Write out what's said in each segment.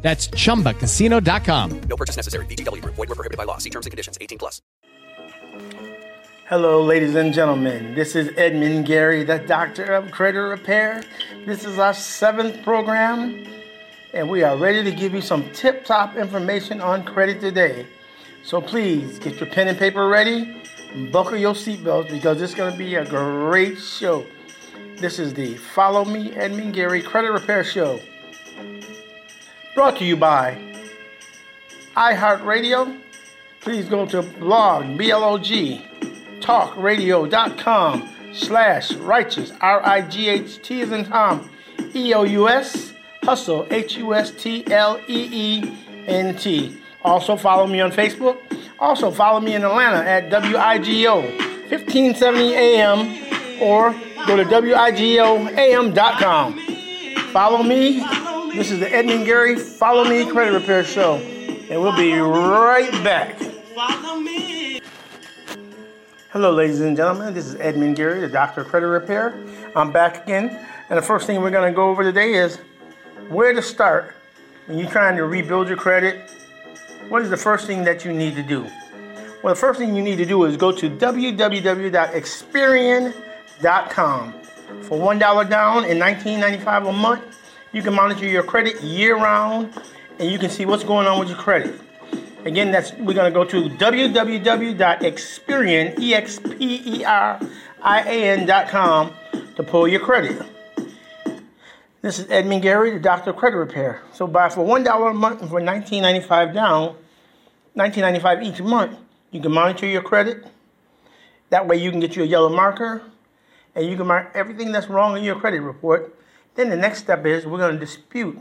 That's chumbacasino.com. No purchase necessary. VGW Group. Void were prohibited by law. See terms and conditions. 18 plus. Hello, ladies and gentlemen. This is Edmund Garey, the Doctor of Credit Repair. This is our seventh program, and we are ready to give you some tip top information on credit today. So please get your pen and paper ready, buckle your seatbelts because it's going to be a great show. This is the Follow Me Edmund Garey Credit Repair Show. Brought to you by iHeartRadio. Please go to blog, B-L-O-G, talkradio.com slash righteous, R-I-G-H-T as in Tom, E-O-U-S, hustle, H-U-S-T-L-E-E-N-T. Also follow me on Facebook. Also follow me in Atlanta at WIGO 1570 AM or go to WIGOAM.com. Follow me. This is the Edmund Garey Follow Me Credit Repair Show. And we'll be right back. Hello, ladies and gentlemen. This is Edmund Garey, the Doctor of Credit Repair. I'm back again. And the first thing we're going to go over today is where to start when you're trying to rebuild your credit. What is the first thing that you need to do? Well, the first thing you need to do is go to www.experian.com. For $1 down and $19.95 a month, you can monitor your credit year round and you can see what's going on with your credit. Again, that's we're going to go to www.experian, E-X-P-E-R-I-A-N.com to pull your credit. This is Edmund Garey, the Doctor of Credit Repair. So buy for $1 a month and for $19.95 down, $19.95 each month, you can monitor your credit. That way you can get you a yellow marker and you can mark everything that's wrong in your credit report. Then the next step is we're going to dispute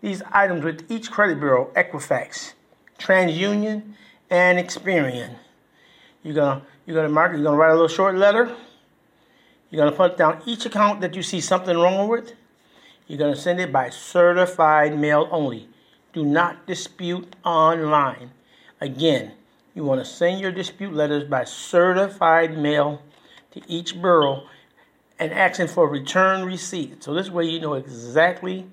these items with each credit bureau, Equifax, TransUnion, and Experian. You're gonna you're gonna mark. You're gonna write a little short letter. You're gonna put down each account that you see something wrong with. You're gonna send it by certified mail only. Do not dispute online. Again, you want to send your dispute letters by certified mail to each bureau and asking for a return receipt. So this way you know exactly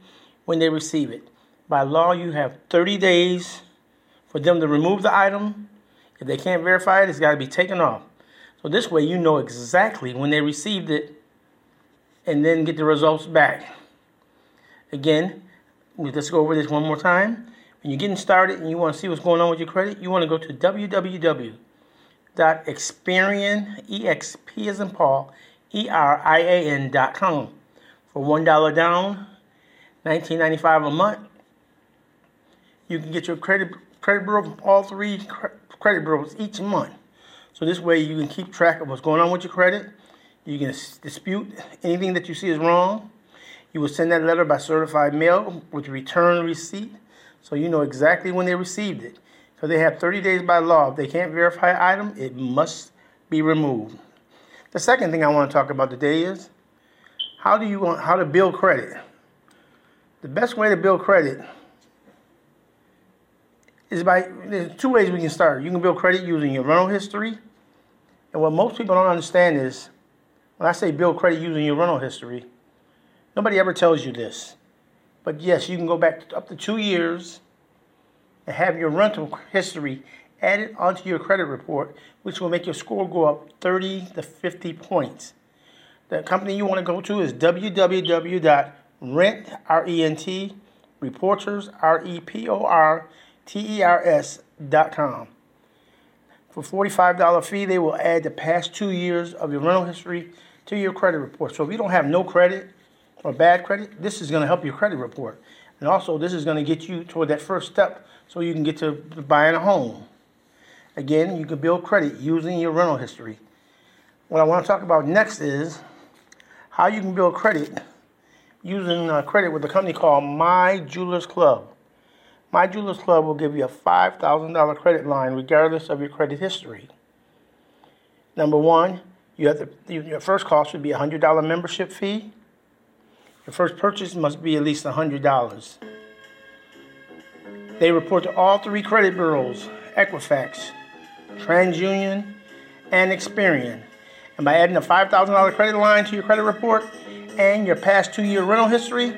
when they receive it. By law, you have 30 days for them to remove the item. If they can't verify it, it's got to be taken off. So this way you know exactly when they received it and then get the results back. Again, let's go over this one more time. When you're getting started and you want to see what's going on with your credit, you want to go to www.experian, E-X-P as in Paul, E-R-I-A-N.com. For $1 down, $19.95 a month, you can get your credit credit bureau from all three credit bureaus each month. So this way you can keep track of what's going on with your credit. You can dispute anything that you see is wrong. You will send that letter by certified mail with return receipt so you know exactly when they received it. So they have 30 days by law. If they can't verify an item, it must be removed. The second thing I want to talk about today is how do you want how to build credit? The best way to build credit is by there's two ways we can start. You can build credit using your rental history. And what most people don't understand is when I say build credit using your rental history, nobody ever tells you this. But yes, you can go back up to two years and have your rental history added onto your credit report, which will make your score go up 30 to 50 points. The company you want to go to is www.rent, R-E-N-T, reporters, R-E-P-O-R, T-E-R-S.com. For $45 fee, they will add the past two years of your rental history to your credit report. So if you don't have no credit or bad credit, this is going to help your credit report. And also, this is going to get you toward that first step so you can get to buying a home. Again, you can build credit using your rental history. What I want to talk about next is how you can build credit using uh, credit with a company called My Jewelers Club. My Jewelers Club will give you a $5,000 credit line regardless of your credit history. Number one, you have to, your first cost would be a $100 membership fee. Your first purchase must be at least $100. They report to all three credit bureaus Equifax, TransUnion, and Experian. And by adding a $5,000 credit line to your credit report and your past two year rental history,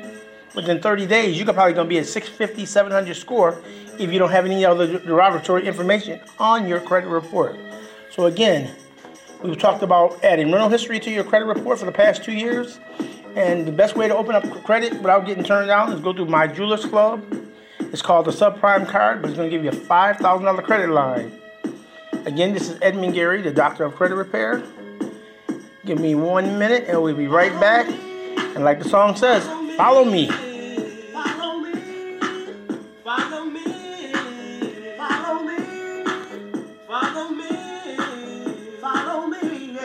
within 30 days, you're probably going to be at 650, 700 score if you don't have any other derogatory information on your credit report. So, again, we've talked about adding rental history to your credit report for the past two years. And the best way to open up credit without getting turned down is go through My Jewelers Club. It's called the Subprime Card, but it's going to give you a $5,000 credit line. Again, this is Edmund Garey, the Doctor of Credit Repair. Give me one minute and we'll be right back. And like the song says, follow me. Follow me. Follow me. Follow me. follow me.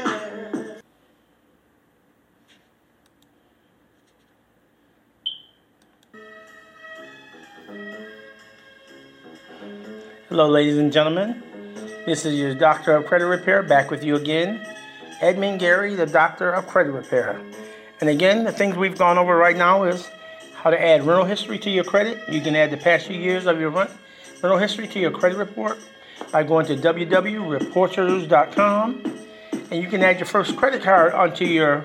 Hello, ladies and gentlemen. This is your Doctor of Credit Repair back with you again. Edmund Garey, the Doctor of Credit Repair. And again, the things we've gone over right now is how to add rental history to your credit. You can add the past few years of your rental history to your credit report by going to www.reporters.com. And you can add your first credit card onto your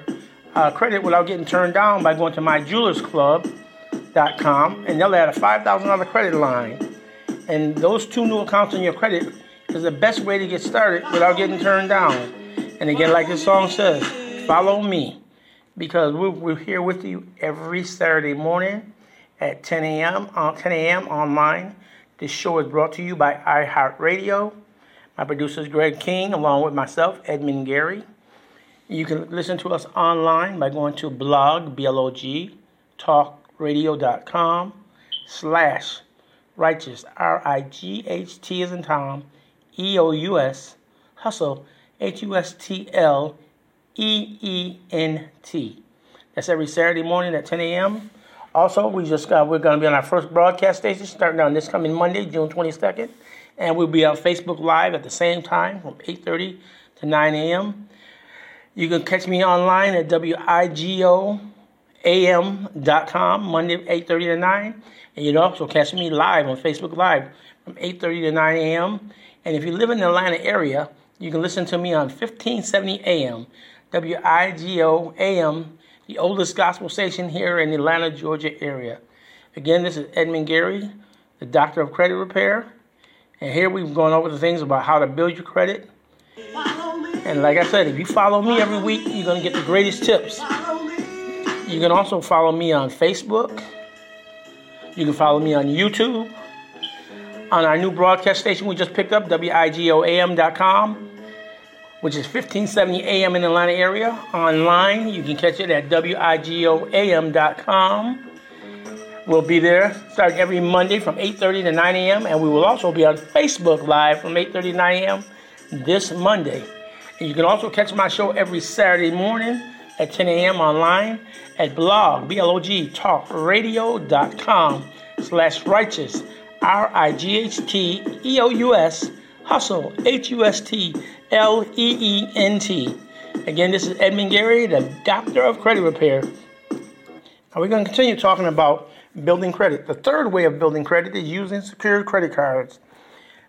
uh, credit without getting turned down by going to myjewelersclub.com. And they'll add a $5,000 credit line. And those two new accounts on your credit is the best way to get started without getting turned down. And again, like the song says, follow me because we're, we're here with you every Saturday morning at 10 a.m. on uh, 10 a.m. online. This show is brought to you by iHeartRadio. My producer is Greg King, along with myself, Edmund Garey. You can listen to us online by going to blog, B-L-O-G, talkradio.com slash righteous, R-I-G-H-T as in Tom, E-O-U-S, hustle, H-U-S-T-L-E-E-N-T. That's every Saturday morning at 10 a.m. Also, we just we're going to be on our first broadcast station starting on this coming Monday, June 22nd. And we'll be on Facebook Live at the same time from 8.30 to 9 a.m. You can catch me online at wigoam.com, Monday 8.30 to 9. And you can also catch me live on Facebook Live from 8.30 to 9 a.m. And if you live in the Atlanta area, you can listen to me on 1570 AM, WIGO AM, the oldest gospel station here in the Atlanta, Georgia area. Again, this is Edmund Garey, the Doctor of Credit Repair. And here we've gone over the things about how to build your credit. And like I said, if you follow me every week, you're going to get the greatest tips. You can also follow me on Facebook. You can follow me on YouTube on our new broadcast station we just picked up, WIGOAM.com, which is 1570 AM in the Atlanta area. Online, you can catch it at WIGOAM.com. We'll be there starting every Monday from 8.30 to 9 a.m. And we will also be on Facebook Live from 8.30 to 9 a.m. this Monday. And you can also catch my show every Saturday morning at 10 a.m. online at blog, B-L-O-G, talkradio.com slash righteous. R I G H T E O U S, hustle, H U S T L E E N T. Again, this is Edmund Garey, the Doctor of Credit Repair. Now we're going to continue talking about building credit. The third way of building credit is using secured credit cards.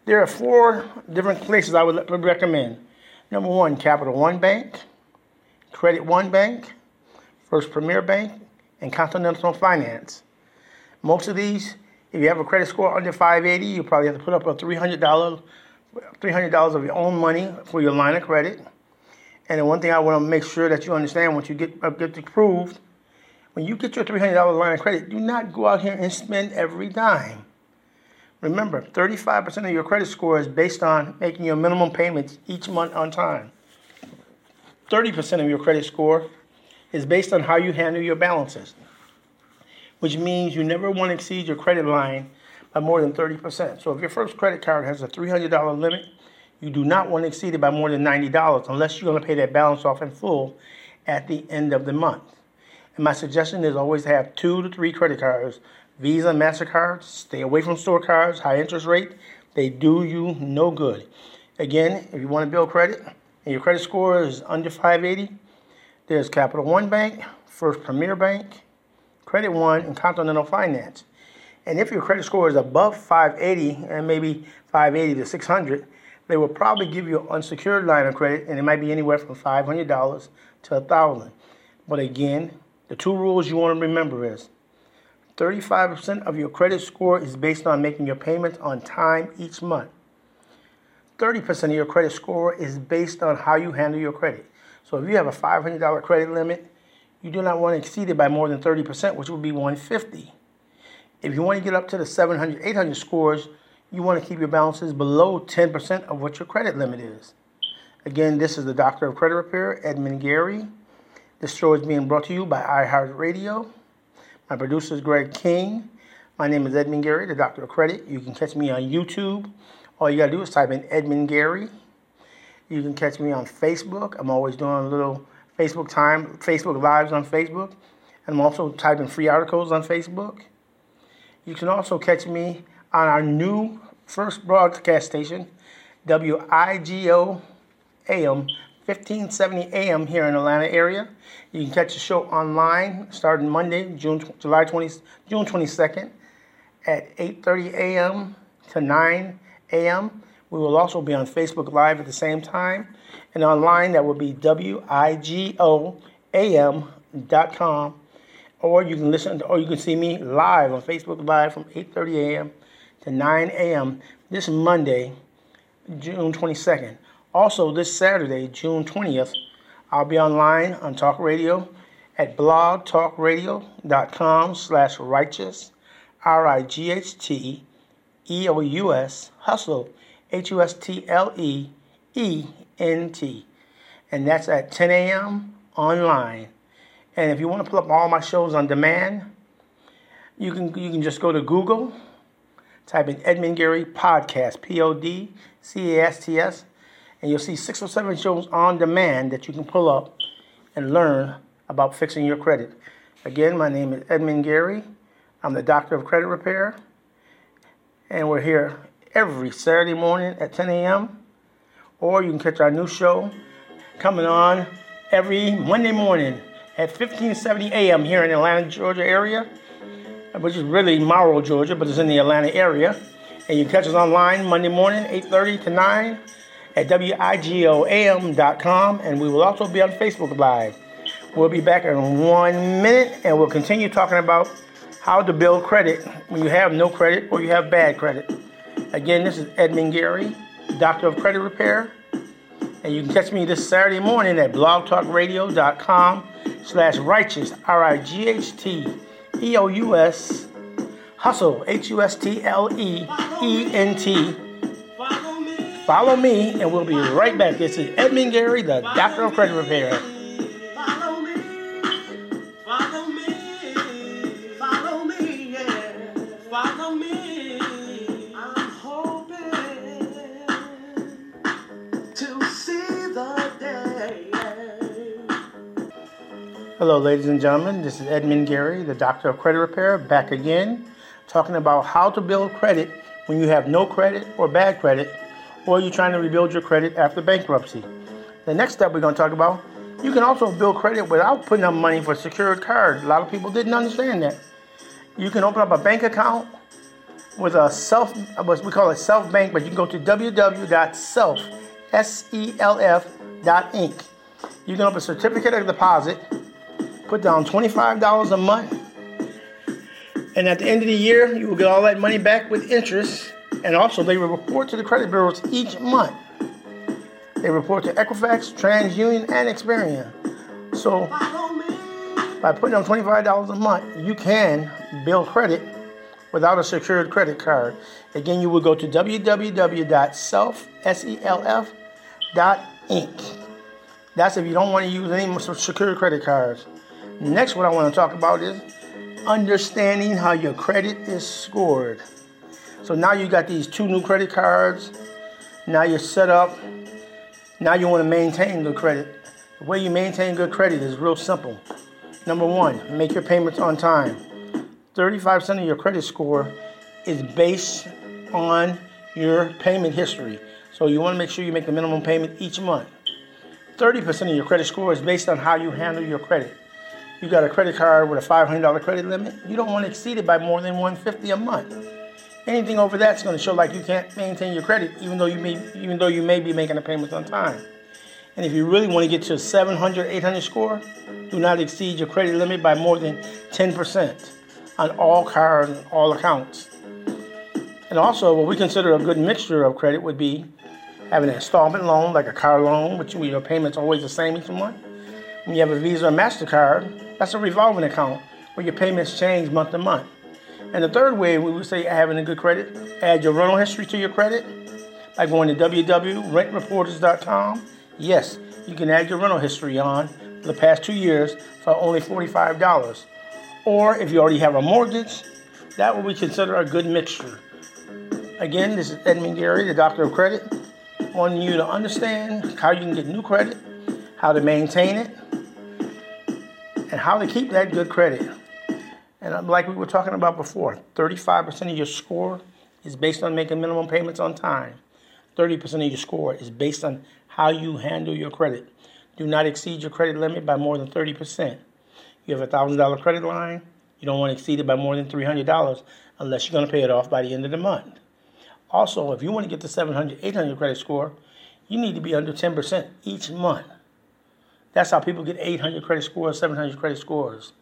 There are four different places I would recommend. Number one, Capital One Bank, Credit One Bank, First Premier Bank, and Continental Finance. Most of these if you have a credit score under 580, you probably have to put up a $300, $300 of your own money for your line of credit. And the one thing I want to make sure that you understand once you get, uh, get approved, when you get your $300 line of credit, do not go out here and spend every dime. Remember, 35% of your credit score is based on making your minimum payments each month on time. 30% of your credit score is based on how you handle your balances which means you never want to exceed your credit line by more than 30%. So if your first credit card has a $300 limit, you do not want to exceed it by more than $90 unless you're going to pay that balance off in full at the end of the month. And my suggestion is always have two to three credit cards Visa, MasterCard, stay away from store cards, high interest rate. They do you no good. Again, if you want to build credit and your credit score is under 580, there's Capital One Bank, First Premier Bank, Credit One, and Continental Finance. And if your credit score is above 580 and maybe 580 to 600, they will probably give you an unsecured line of credit, and it might be anywhere from $500 to 1000 But again, the two rules you want to remember is 35% of your credit score is based on making your payments on time each month. 30% of your credit score is based on how you handle your credit. So if you have a $500 credit limit, you do not want to exceed it by more than 30%, which would be 150. If you want to get up to the 700, 800 scores, you want to keep your balances below 10% of what your credit limit is. Again, this is the Doctor of Credit Repair, Edmund Garey. This show is being brought to you by iHeartRadio. My producer is Greg King. My name is Edmund Garey, the Doctor of Credit. You can catch me on YouTube. All you gotta do is type in Edmund Garey. You can catch me on Facebook. I'm always doing a little Facebook time, Facebook lives on Facebook. And I'm also typing free articles on Facebook. You can also catch me on our new first broadcast station, WIGO AM 1570 AM here in Atlanta area. You can catch the show online starting Monday, June July 20 June 22nd at 8:30 a.m. to 9 a.m. We will also be on Facebook Live at the same time, and online that will be wigoam.com, or you can listen, to, or you can see me live on Facebook Live from 8:30 a.m. to 9 a.m. this Monday, June 22nd. Also, this Saturday, June 20th, I'll be online on Talk Radio at blogtalkradio.com slash righteous, R-I-G-H-T-E-O-U-S, hustle, H-U-S-T-L-E-E-N-T. And that's at 10 a.m. online. And if you want to pull up all my shows on demand, you can, you can just go to Google, type in Edmund Garey Podcast, P-O-D-C-A-S-T-S, and you'll see six or seven shows on demand that you can pull up and learn about fixing your credit. Again, my name is Edmund Garey. I'm the doctor of credit repair, and we're here every Saturday morning at 10 a.m. Or you can catch our new show coming on every Monday morning at 1570 a.m. here in the Atlanta, Georgia area, which is really Morrow, Georgia, but it's in the Atlanta area. And you can catch us online Monday morning, 8:30 to 9 at wigoam.com, and we will also be on Facebook Live. We'll be back in one minute, and we'll continue talking about how to build credit when you have no credit or you have bad credit. Again, this is Edmund Garey, Doctor of Credit Repair, and you can catch me this Saturday morning at blogtalkradio.com slash righteous, R-I-G-H-T-E-O-U-S, hustle, H-U-S-T-L-E-E-N-T, Follow me, and we'll be right back. This is Edmund Garey, the Doctor of Credit Repair. Ladies and gentlemen. This is Edmund Garey, the Doctor of Credit Repair, back again, talking about how to build credit when you have no credit or bad credit or you're trying to rebuild your credit after bankruptcy. The next step we're going to talk about, you can also build credit without putting up money for a secured card. A lot of people didn't understand that. You can open up a bank account with a self, what we call a self bank, but you can go to www.self, S-E-L-F, dot inc. You can open a certificate of deposit, put down $25 a month, and at the end of the year, you will get all that money back with interest and also, they will report to the credit bureaus each month. They report to Equifax, TransUnion, and Experian. So, by putting on $25 a month, you can build credit without a secured credit card. Again, you will go to www.self.inc. That's if you don't want to use any secured credit cards. Next, what I want to talk about is understanding how your credit is scored. So now you got these two new credit cards. Now you're set up. Now you want to maintain good credit. The way you maintain good credit is real simple. Number one, make your payments on time. 35% of your credit score is based on your payment history. So you want to make sure you make the minimum payment each month. 30% of your credit score is based on how you handle your credit. You got a credit card with a $500 credit limit, you don't want to exceed it by more than 150 a month. Anything over that's going to show like you can't maintain your credit even though you may even though you may be making the payments on time. And if you really want to get to a 700, 800 score, do not exceed your credit limit by more than 10% on all cards, all accounts. And also, what we consider a good mixture of credit would be having an installment loan, like a car loan, which your payment's always the same each month. When you have a Visa or MasterCard, that's a revolving account where your payments change month to month. And the third way we would say having a good credit, add your rental history to your credit by going to www.rentreporters.com. Yes, you can add your rental history on for the past two years for only $45. Or if you already have a mortgage, that would be considered a good mixture. Again, this is Edmund Garey, the Doctor of Credit, wanting you to understand how you can get new credit, how to maintain it, and how to keep that good credit. And uh, like we were talking about before, 35% of your score is based on making minimum payments on time. 30% of your score is based on how you handle your credit. Do not exceed your credit limit by more than 30%. You have a $1,000 credit line, you don't want to exceed it by more than $300 unless you're going to pay it off by the end of the month. Also, if you want to get the 700, 800 credit score, you need to be under 10% each month. That's how people get 800 credit scores, 700 credit scores.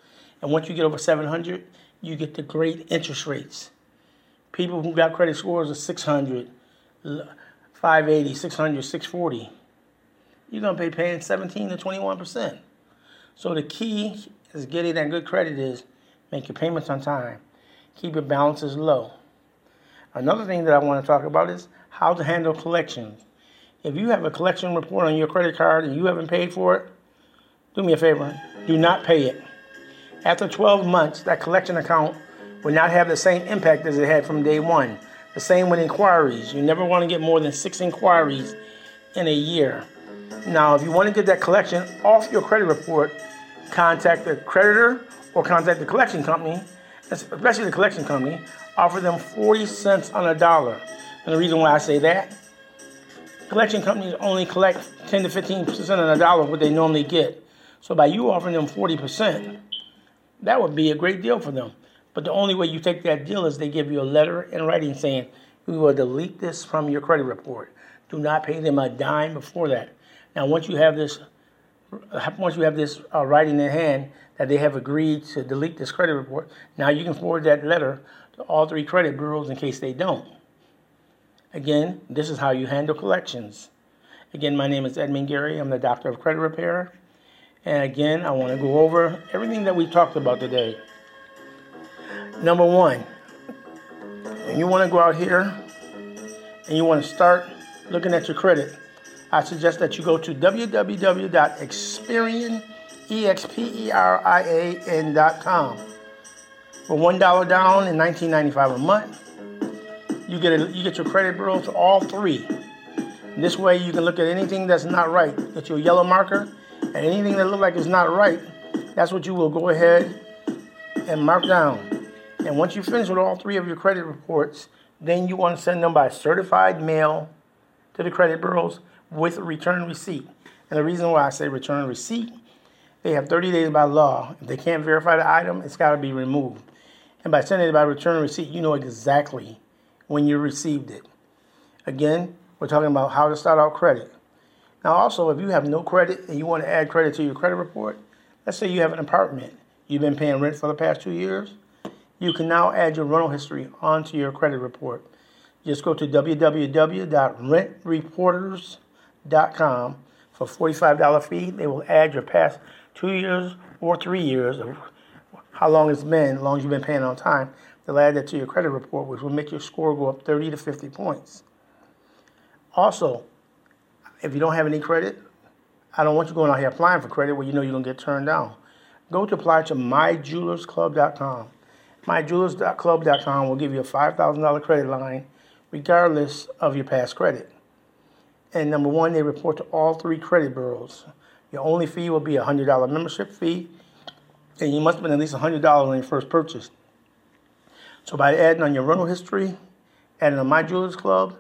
And once you get over 700, you get the great interest rates. People who got credit scores of 600, 580, 600, 640, you're going to be paying 17 to 21%. So the key is getting that good credit is make your payments on time, keep your balances low. Another thing that I want to talk about is how to handle collections. If you have a collection report on your credit card and you haven't paid for it, do me a favor, do not pay it. After 12 months, that collection account will not have the same impact as it had from day one. The same with inquiries. You never want to get more than six inquiries in a year. Now, if you want to get that collection off your credit report, contact the creditor or contact the collection company, especially the collection company, offer them 40 cents on a dollar. And the reason why I say that, collection companies only collect 10 to 15% on a dollar of what they normally get. So by you offering them 40%, that would be a great deal for them. But the only way you take that deal is they give you a letter in writing saying, we will delete this from your credit report. Do not pay them a dime before that. Now, once you have this, once you have this uh, writing in hand that they have agreed to delete this credit report, now you can forward that letter to all three credit bureaus in case they don't. Again, this is how you handle collections. Again, my name is Edmund Garey. I'm the doctor of credit repair. And again, I want to go over everything that we talked about today. Number one, when you want to go out here and you want to start looking at your credit, I suggest that you go to www.experian.com. For one dollar down and nineteen ninety five a month, you get a, you get your credit bureau to all three. This way, you can look at anything that's not right. Get your yellow marker, and anything that looks like it's not right, that's what you will go ahead and mark down. And once you finish with all three of your credit reports, then you want to send them by certified mail to the credit bureaus with a return receipt. And the reason why I say return receipt, they have 30 days by law. If they can't verify the item, it's got to be removed. And by sending it by return receipt, you know exactly when you received it. Again, we're talking about how to start out credit. Now, also, if you have no credit and you want to add credit to your credit report, let's say you have an apartment, you've been paying rent for the past two years, you can now add your rental history onto your credit report. Just go to www.rentreporters.com for $45 fee. They will add your past two years or three years of how long it's been, as long as you've been paying on time. They'll add that to your credit report, which will make your score go up 30 to 50 points. Also, if you don't have any credit, I don't want you going out here applying for credit where you know you're going to get turned down. Go to apply to myjewelersclub.com. Myjewelersclub.com will give you a $5,000 credit line regardless of your past credit. And number one, they report to all three credit bureaus. Your only fee will be a $100 membership fee, and you must been at least $100 when you first purchased. So by adding on your rental history, adding on My Jewelers Club,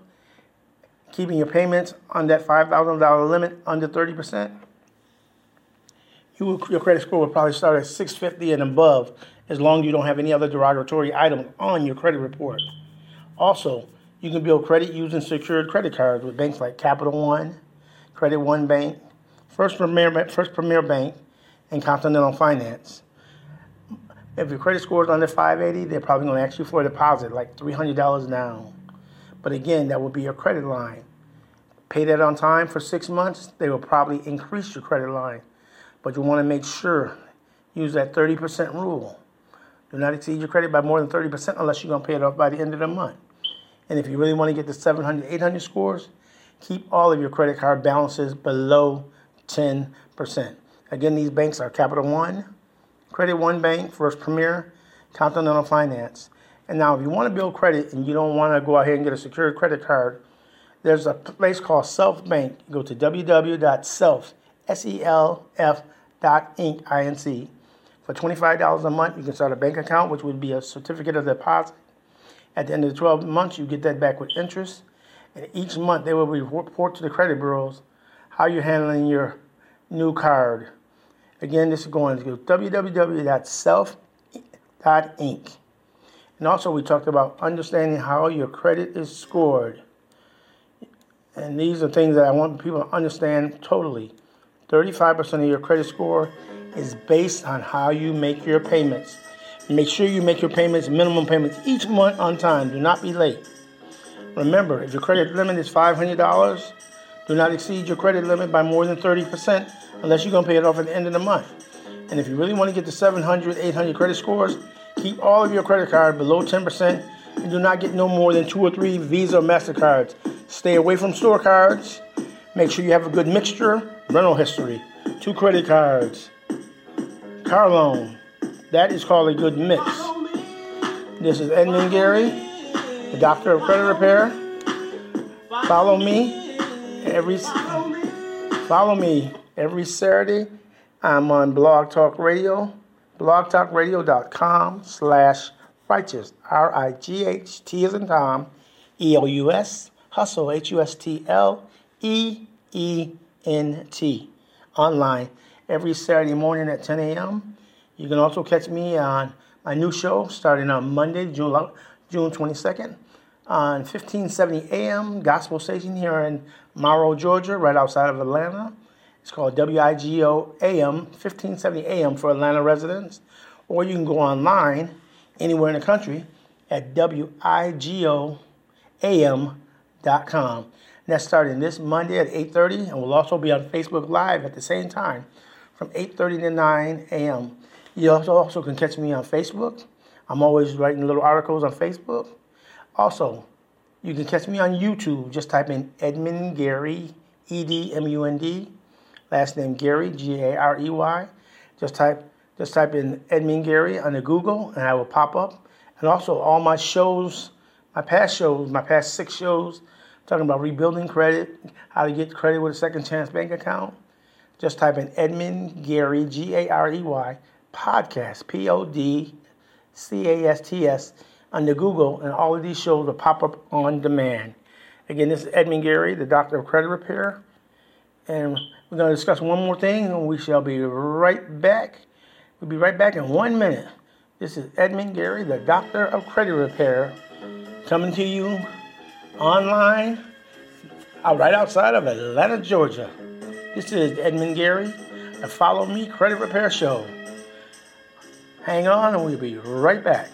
keeping your payments on that $5,000 limit under 30%, you will, your credit score will probably start at 650 and above as long as you don't have any other derogatory items on your credit report. Also, you can build credit using secured credit cards with banks like Capital One, Credit One Bank, First Premier, First Premier Bank, and Continental Finance. If your credit score is under 580, they're probably going to ask you for a deposit, like $300 down. But again, that will be your credit line. Pay that on time for six months, they will probably increase your credit line. But you want to make sure, use that 30% rule. Do not exceed your credit by more than 30% unless you're going to pay it off by the end of the month. And if you really want to get the 700, 800 scores, keep all of your credit card balances below 10%. Again, these banks are Capital One, Credit One Bank, First Premier, Continental Finance. And now, if you want to build credit and you don't want to go ahead and get a secured credit card, there's a place called Self Bank. Go to www.self. For $25 a month, you can start a bank account, which would be a certificate of deposit. At the end of the 12 months, you get that back with interest. And each month, they will report to the credit bureaus how you're handling your new card. Again, this is going to www.self.inc. And also, we talked about understanding how your credit is scored. And these are things that I want people to understand totally. 35% of your credit score is based on how you make your payments. Make sure you make your payments, minimum payments, each month on time. Do not be late. Remember, if your credit limit is $500, do not exceed your credit limit by more than 30% unless you're going to pay it off at the end of the month. And if you really want to get to 700, 800 credit scores, keep all of your credit cards below 10% and do not get no more than two or three Visa or MasterCards. Stay away from store cards. Make sure you have a good mixture, rental history, two credit cards, car loan. That is called a good mix. This is Edmund Garey, the Doctor of Credit Repair. Follow me every follow me every Saturday. I'm on Blog Talk Radio, blogtalkradio.com slash righteous, R-I-G-H-T as in Tom, E-O-U-S, hustle, H-U-S-T-L-E-E-N-T, online every Saturday morning at 10 a.m. You can also catch me on my new show starting on Monday, June, June 22nd on 1570 AM Gospel Station here in Morrow, Georgia, right outside of Atlanta. It's called WIGO AM, 1570 AM for Atlanta residents. Or you can go online anywhere in the country at WIGOAM.com. And that's starting this Monday at 8.30 and we'll also be on Facebook Live at the same time from 8.30 to 9 a.m. You also, also can catch me on Facebook. I'm always writing little articles on Facebook. Also, you can catch me on YouTube. Just type in Edmund Garey, E D M U N D, last name Garey, G A R E Y. Just type just type in Edmund Garey under Google, and I will pop up. And also, all my shows, my past shows, my past six shows, talking about rebuilding credit, how to get credit with a second chance bank account. Just type in Edmund Garey, G A R E Y, podcast, P O D C A S T S under Google, and all of these shows will pop up on demand. Again, this is Edmund Garey, the Doctor of Credit Repair, and we're going to discuss one more thing, and we shall be right back. We'll be right back in one minute. This is Edmund Garey, the Doctor of Credit Repair, coming to you online uh, right outside of Atlanta, Georgia. This is Edmund Garey, the Follow Me Credit Repair Show. Hang on, and we'll be right back.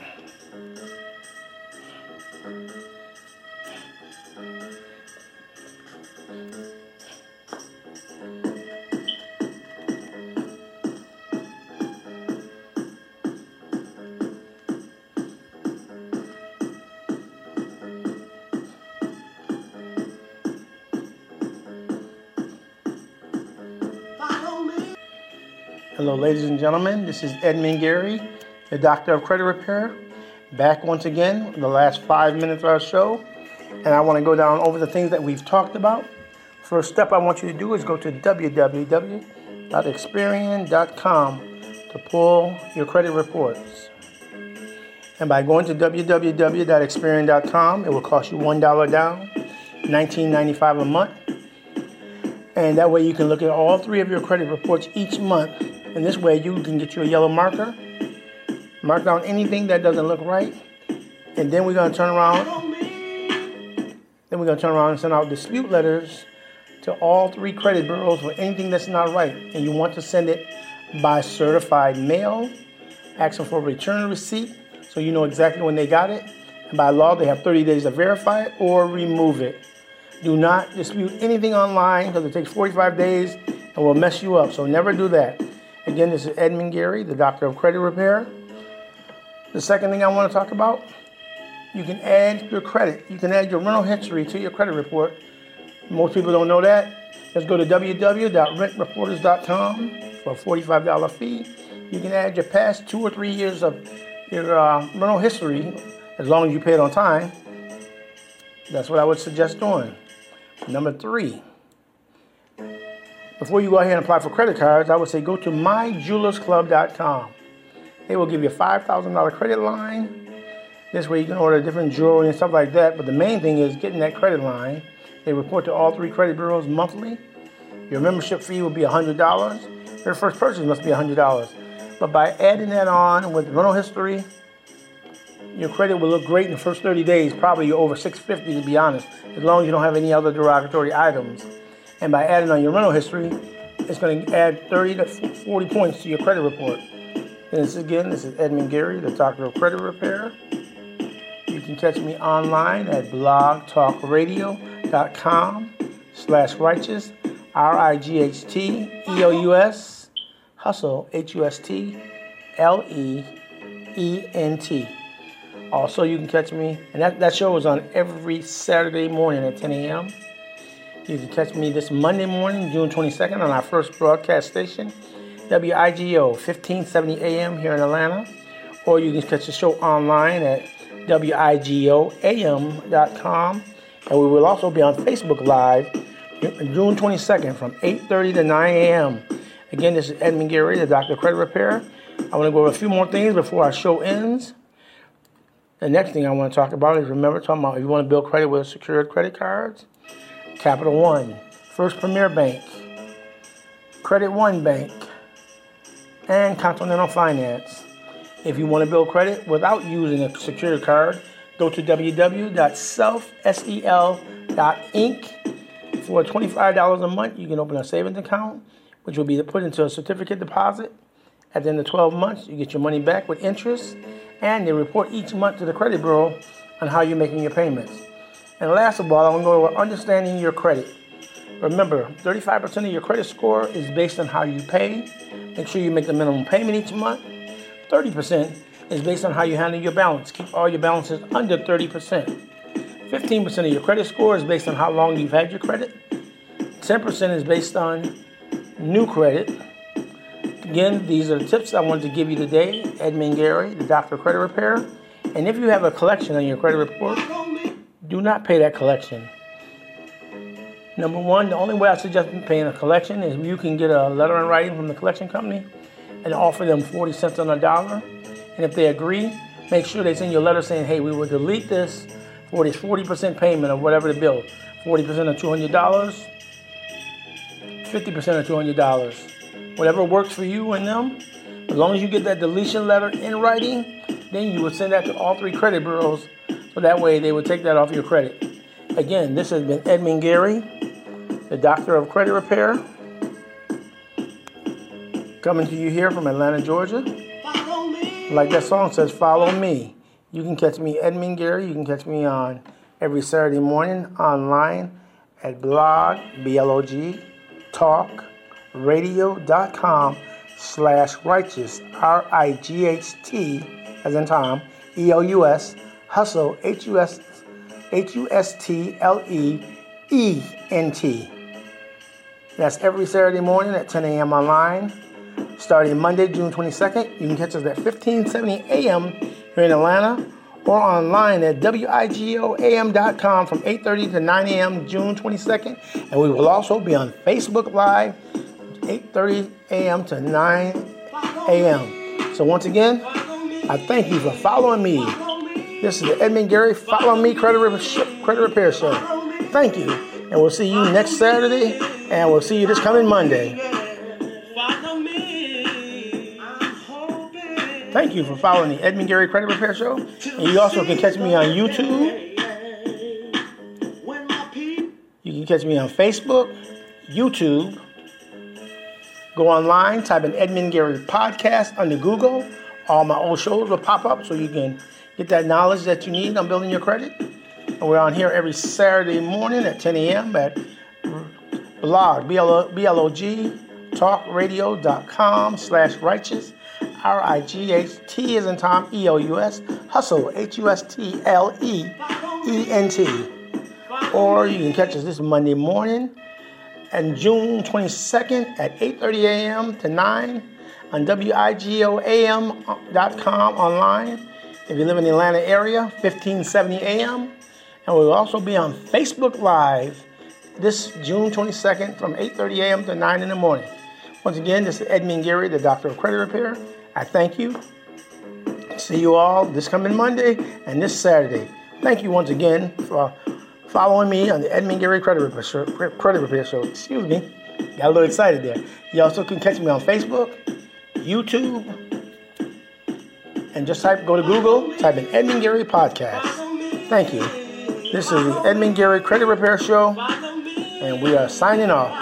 Ladies and gentlemen. This is Edmund Garey, the Doctor of Credit Repair, back once again, the last five minutes of our show. And I want to go down over the things that we've talked about. First step I want you to do is go to www.experian.com to pull your credit reports. And by going to www.experian.com, it will cost you $1 down, $19.95 a month. And that way you can look at all three of your credit reports each month. And this way you can get you a yellow marker, mark down anything that doesn't look right. And then we're to turn around. Then we're to turn around and send out dispute letters to all three credit bureaus for anything that's not right. And you want to send it by certified mail, asking for a return receipt so you know exactly when they got it. And by law, they have 30 days to verify it or remove it. Do not dispute anything online because it takes 45 days and will mess you up. So never do that. Again, this is Edmund Garey, the doctor of credit repair. The second thing I want to talk about, you can add your credit. You can add your rental history to your credit report. Most people don't know that. Just go to www.rentreporters.com for a $45 fee. You can add your past two or three years of your uh, rental history as long as you pay it on time. That's what I would suggest doing. Number three, before you go ahead and apply for credit cards, I would say go to myjewelersclub.com. They will give you a $5,000 credit line. This way you can order different jewelry and stuff like that. But the main thing is getting that credit line. They report to all three credit bureaus monthly. Your membership fee will be $100. Your first purchase must be $100. But by adding that on with rental history, your credit will look great in the first 30 days. Probably you're over 650 to be honest, as long as you don't have any other derogatory items. And by adding on your rental history, it's going to add 30 to 40 points to your credit report. And this again, this is Edmund Garey, the doctor of credit repair. You can catch me online at blogtalkradio.com slash righteous, R-I-G-H-T-E-O-U-S, hustle, H-U-S-T, L-E-E-N-T. Also, you can catch me, and that, that show is on every Saturday morning at 10 a.m. You can catch me this Monday morning, June 22nd, on our first broadcast station, WIGO 1570 AM here in Atlanta. Or you can catch the show online at WIGOAM.com. And we will also be on Facebook Live June 22nd from 8.30 to 9 a.m. Again, this is Edmund Garey, the Doctor Credit Repair. I want to go over a few more things before our show ends. The next thing I want to talk about is remember talking about if you want to build credit with secured credit cards, Capital One, First Premier Bank, Credit One Bank, and Continental Finance. If you want to build credit without using a secured card, go to www.selfsel.inc. For $25 a month, you can open a savings account, which will be put into a certificate deposit. At the end of 12 months, you get your money back with interest, and they report each month to the credit bureau on how you're making your payments. And last of all, I want to go over understanding your credit. Remember, 35% of your credit score is based on how you pay. Make sure you make the minimum payment each month. 30% is based on how you handle your balance. Keep all your balances under 30%. 15% of your credit score is based on how long you've had your credit. 10% is based on new credit. Again, these are the tips I wanted to give you today. Edmund Garey, the Doctor Credit Repair. And if you have a collection on your credit report, do not pay that collection. Number one, the only way I suggest paying a collection is you can get a letter in writing from the collection company and offer them 40 cents on a dollar. And if they agree, make sure they send you a letter saying, hey, we will delete this for this 40% payment of whatever the bill 40% of $200, 50% of $200. Whatever works for you and them, as long as you get that deletion letter in writing, then you would send that to all three credit bureaus so that way they would take that off your credit. Again, this has been Edmund Garey, the Doctor of Credit Repair, coming to you here from Atlanta, Georgia. Follow me. Like that song says, follow me. You can catch me, Edmund Garey. You can catch me on every Saturday morning online at blog, B-L-O-G, talk, radio.com slash righteous, R-I-G-H-T, as in Tom, E-O-U-S, hustle, H-U-S, H-U-S-T-L-E-E-N-T. That's every Saturday morning at 10 a.m. online. Starting Monday, June 22nd, you can catch us at 1570 a.m. here in Atlanta or online at wigoam.com from 8.30 to 9 a.m. June 22nd. And we will also be on Facebook Live 8.30 a.m. to 9 a.m. So once again, I thank you for following me. This is the Edmund Garey Follow Me Credit, Rep- Credit Repair Show. Thank you. And we'll see you next Saturday, and we'll see you this coming Monday. Follow me. I'm hoping. Thank you for following the Edmund Garey Credit Repair Show. And you also can catch me on YouTube. When my people You can catch me on Facebook, YouTube. Go online, type in Edmund Garey Podcast under Google. All my old shows will pop up so you can get that knowledge that you need on building your credit. And we're on here every Saturday morning at 10 a.m. at blog, B-L-O-G, talkradio.com slash righteous, R-I-G-H-T is in Tom, E-O-U-S, hustle, H-U-S-T-L-E-E-N-T. Or you can catch us this Monday morning and June 22nd at 8.30 a.m. to 9 on WIGOAM.com online. If you live in the Atlanta area, 1570 a.m. And we'll also be on Facebook Live this June 22nd from 8.30 a.m. to 9 in the morning. Once again, this is Edmund Garey, the Doctor of Credit Repair. I thank you. See you all this coming Monday and this Saturday. Thank you once again for following me on the Edmund Garey Credit Repair Show. Credit Repair Show. Excuse me. Got a little excited there. You also can catch me on Facebook, YouTube, and just type go to Google, type in Edmund Garey Podcast. Thank you. This is the Edmund Garey Credit Repair Show, and we are signing off.